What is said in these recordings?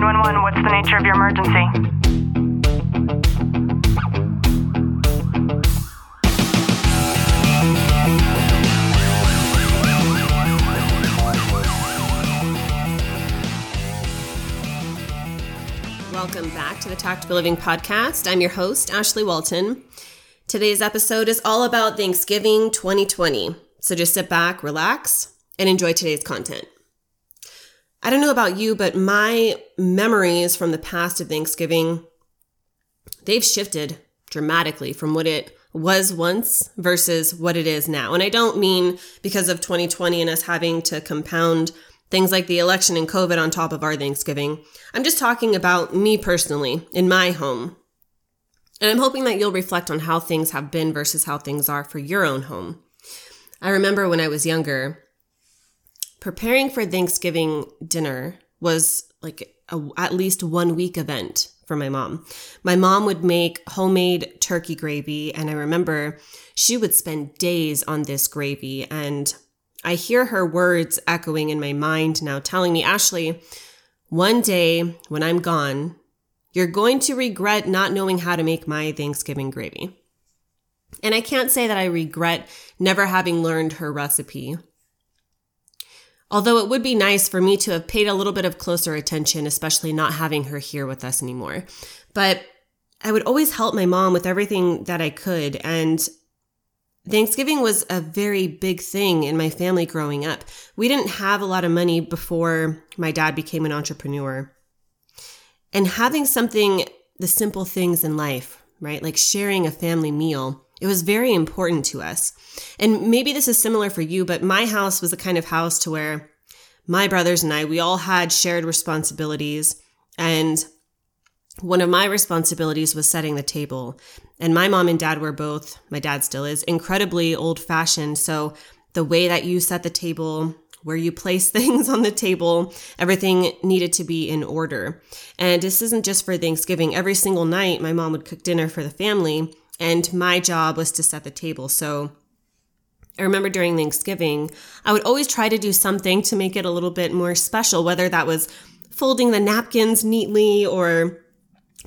911, what's the nature of your emergency? Welcome back to the Tactical Living Podcast. I'm your host, Ashley Walton. Today's episode is all about Thanksgiving 2020. So just sit back, relax, and enjoy today's content. I don't know about you, but my memories from the past of Thanksgiving, they've shifted dramatically from what it was once versus what it is now. And I don't mean because of 2020 and us having to compound things like the election and COVID on top of our Thanksgiving. I'm just talking about me personally in my home. And I'm hoping that you'll reflect on how things have been versus how things are for your own home. I remember when I was younger, preparing for Thanksgiving dinner was like a, at least one week event for my mom. My mom would make homemade turkey gravy, and I remember she would spend days on this gravy. And I hear her words echoing in my mind now, telling me, Ashley, one day when I'm gone, you're going to regret not knowing how to make my Thanksgiving gravy. And I can't say that I regret never having learned her recipe. Although it would be nice for me to have paid a little bit of closer attention, especially not having her here with us anymore. But I would always help my mom with everything that I could. And Thanksgiving was a very big thing in my family growing up. We didn't have a lot of money before my dad became an entrepreneur. And having something, the simple things in life, right? Like sharing a family meal, it was very important to us. And maybe this is similar for you, but my house was the kind of house to where my brothers and I, we all had shared responsibilities. And one of my responsibilities was setting the table. And my mom and dad were both, my dad still is, incredibly old fashioned. So the way that you set the table, where you place things on the table, everything needed to be in order. And this isn't just for Thanksgiving. Every single night, my mom would cook dinner for the family, and my job was to set the table. So I remember during Thanksgiving, I would always try to do something to make it a little bit more special, whether that was folding the napkins neatly or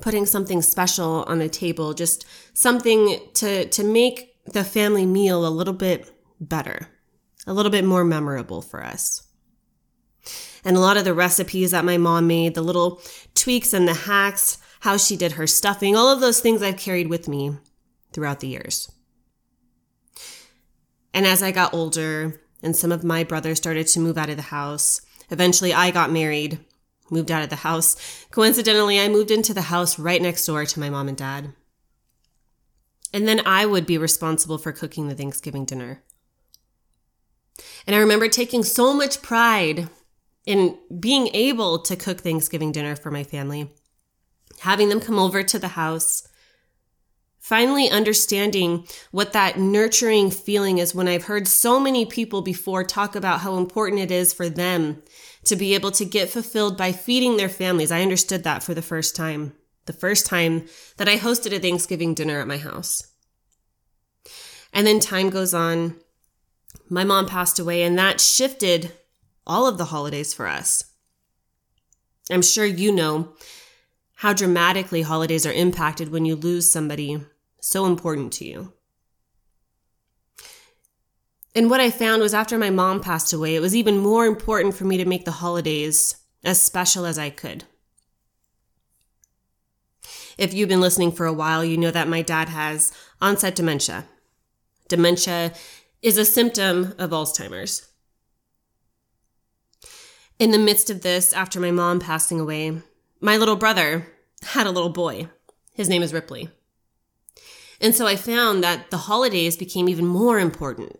putting something special on the table, just something to, to make the family meal a little bit better, a little bit more memorable for us. And a lot of the recipes that my mom made, the little tweaks and the hacks, how she did her stuffing, all of those things I've carried with me throughout the years. And as I got older and some of my brothers started to move out of the house, eventually I got married moved out of the house. Coincidentally, I moved into the house right next door to my mom and dad. And then I would be responsible for cooking the Thanksgiving dinner. And I remember taking so much pride in being able to cook Thanksgiving dinner for my family, having them come over to the house, finally understanding what that nurturing feeling is when I've heard so many people before talk about how important it is for them to be able to get fulfilled by feeding their families. I understood that for the first time, the first time that I hosted a Thanksgiving dinner at my house. And then time goes on. My mom passed away, and that shifted all of the holidays for us. I'm sure you know how dramatically holidays are impacted when you lose somebody so important to you. And what I found was after my mom passed away, it was even more important for me to make the holidays as special as I could. If you've been listening for a while, you know that my dad has onset dementia. Dementia is a symptom of Alzheimer's. In the midst of this, after my mom passing away, my little brother had a little boy. His name is Ripley. And so I found that the holidays became even more important.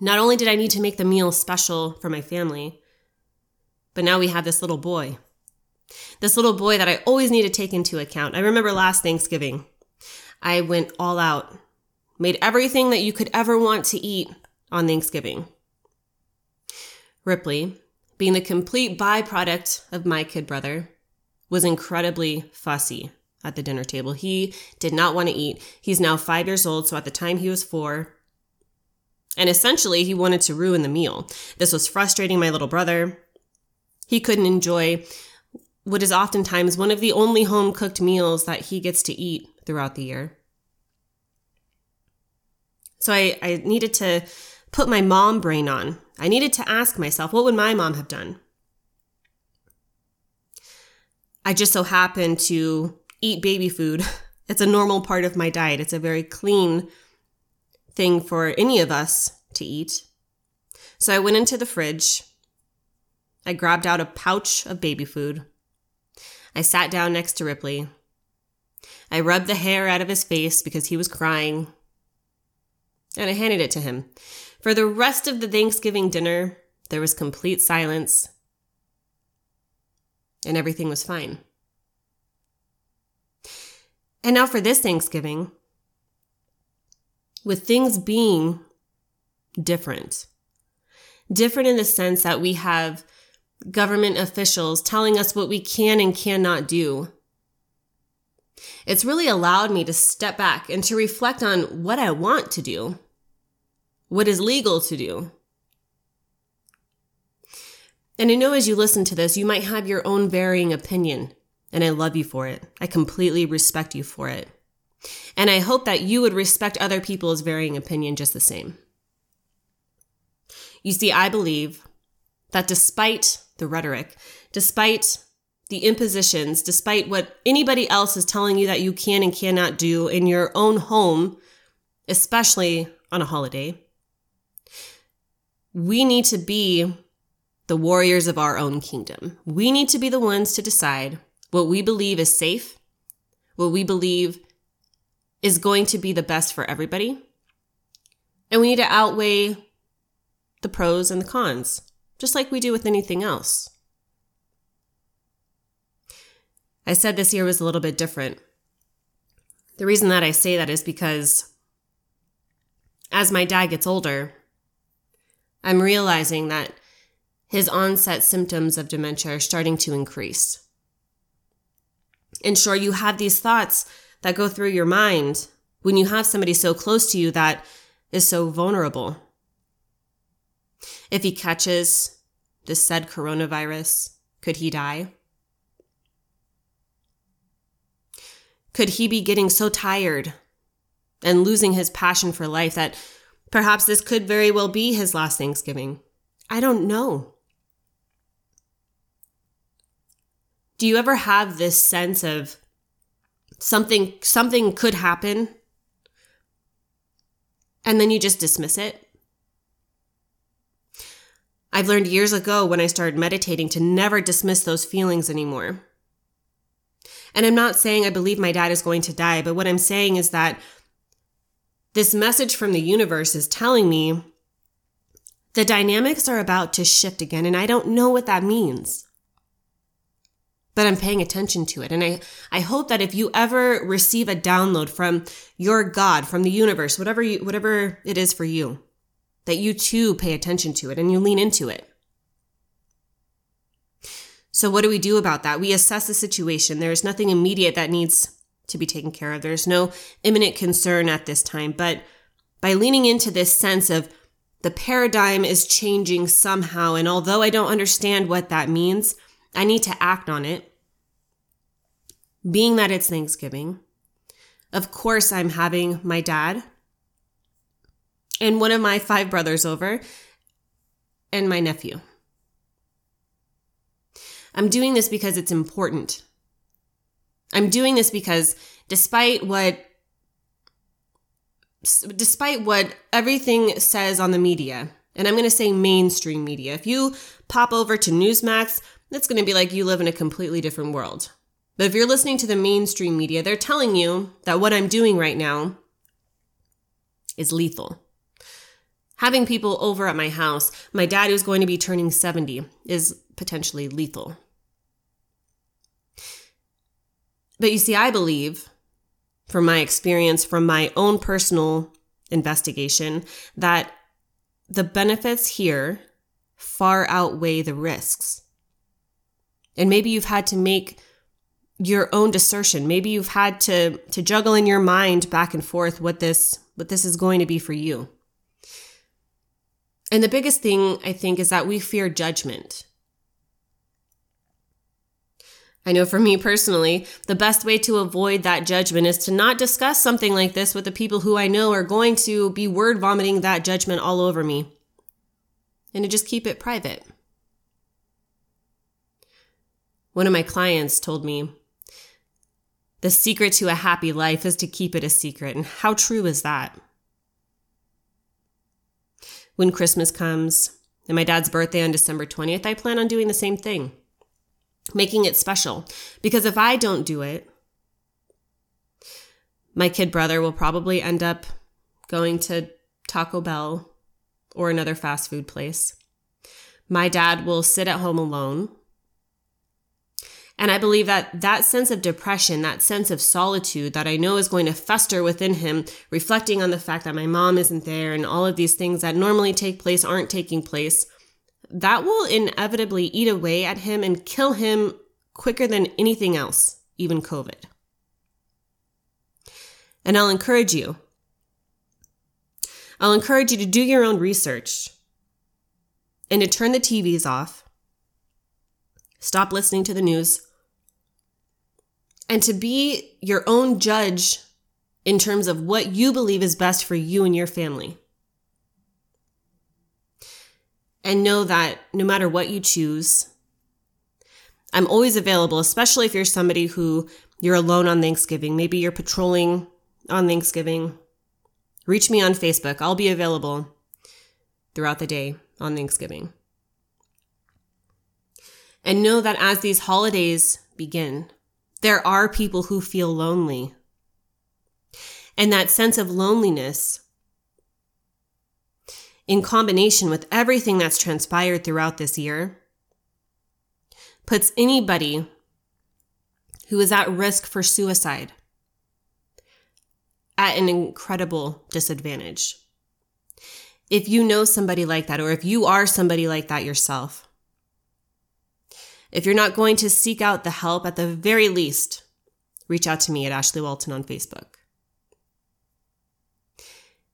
Not only did I need to make the meal special for my family, but now we have this little boy. This little boy that I always need to take into account. I remember last Thanksgiving, I went all out, made everything that you could ever want to eat on Thanksgiving. Ripley, being the complete byproduct of my kid brother, was incredibly fussy at the dinner table. He did not want to eat. He's now five years old, so at the time he was four, and essentially, he wanted to ruin the meal. This was frustrating my little brother. He couldn't enjoy what is oftentimes one of the only home cooked meals that he gets to eat throughout the year. So I, I needed to put my mom brain on. I needed to ask myself, what would my mom have done? I just so happen to eat baby food. It's a normal part of my diet. It's a very clean thing for any of us to eat. So I went into the fridge. I grabbed out a pouch of baby food. I sat down next to Ripley. I rubbed the hair out of his face because he was crying. And I handed it to him. For the rest of the Thanksgiving dinner, there was complete silence. And everything was fine. And now for this Thanksgiving, with things being different, different in the sense that we have government officials telling us what we can and cannot do. It's really allowed me to step back and to reflect on what I want to do, what is legal to do. And I know as you listen to this, you might have your own varying opinion and I love you for it. I completely respect you for it. And I hope that you would respect other people's varying opinion just the same. You see, I believe that despite the rhetoric, despite the impositions, despite what anybody else is telling you that you can and cannot do in your own home, especially on a holiday, we need to be the warriors of our own kingdom. We need to be the ones to decide what we believe is safe, what we believe is going to be the best for everybody. And we need to outweigh the pros and the cons, just like we do with anything else. I said this year was a little bit different. The reason that I say that is because as my dad gets older, I'm realizing that his onset symptoms of dementia are starting to increase. And sure, you have these thoughts that go through your mind when you have somebody so close to you that is so vulnerable. If he catches the said coronavirus, could he die? Could he be getting so tired and losing his passion for life that perhaps this could very well be his last Thanksgiving? I don't know. Do you ever have this sense of something something could happen and then you just dismiss it? I've learned years ago when I started meditating to never dismiss those feelings anymore. And I'm not saying I believe my dad is going to die, but what I'm saying is that this message from the universe is telling me the dynamics are about to shift again, and I don't know what that means but I'm paying attention to it. And I, I hope that if you ever receive a download from your God, from the universe, whatever you, whatever it is for you, that you too pay attention to it and you lean into it. So what do we do about that? We assess the situation. There's nothing immediate that needs to be taken care of. There's no imminent concern at this time, but by leaning into this sense of the paradigm is changing somehow. And although I don't understand what that means, I need to act on it. Being that it's Thanksgiving, of course, I'm having my dad and one of my five brothers over and my nephew. I'm doing this because it's important. I'm doing this because despite what despite what everything says on the media, and I'm going to say mainstream media. If you pop over to Newsmax, it's going to be like you live in a completely different world. But if you're listening to the mainstream media, they're telling you that what I'm doing right now is lethal. Having people over at my house, my dad who's going to be turning 70, is potentially lethal. But you see, I believe, from my experience, from my own personal investigation, that the benefits here far outweigh the risks. And maybe you've had to make your own discernment. Maybe you've had to to juggle in your mind back and forth what this what this is going to be for you. And the biggest thing I think is that we fear judgment. I know for me personally, the best way to avoid that judgment is to not discuss something like this with the people who I know are going to be word vomiting that judgment all over me. And to just keep it private. One of my clients told me, the secret to a happy life is to keep it a secret. And how true is that? When Christmas comes and my dad's birthday on December 20th, I plan on doing the same thing making it special. Because if I don't do it, my kid brother will probably end up going to Taco Bell or another fast food place. My dad will sit at home alone. And I believe that that sense of depression, that sense of solitude that I know is going to fester within him, reflecting on the fact that my mom isn't there and all of these things that normally take place aren't taking place, that will inevitably eat away at him and kill him quicker than anything else, even COVID. And I'll encourage you. I'll encourage you to do your own research and to turn the TVs off, stop listening to the news, and to be your own judge in terms of what you believe is best for you and your family and know that no matter what you choose, I'm always available, especially if you're somebody who you're alone on Thanksgiving. Maybe you're patrolling on Thanksgiving. Reach me on Facebook. I'll be available throughout the day on Thanksgiving. And know that as these holidays begin, there are people who feel lonely. And that sense of loneliness in combination with everything that's transpired throughout this year, puts anybody who is at risk for suicide at an incredible disadvantage. If you know somebody like that, or if you are somebody like that yourself, if you're not going to seek out the help, at the very least, reach out to me at Ashley Walton on Facebook.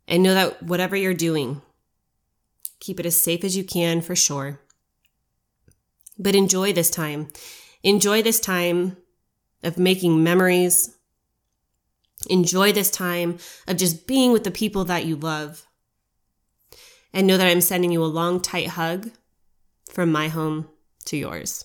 And know that whatever you're doing, Keep it as safe as you can for sure. But enjoy this time. Enjoy this time of making memories. Enjoy this time of just being with the people that you love. And know that I'm sending you a long, tight hug from my home to yours.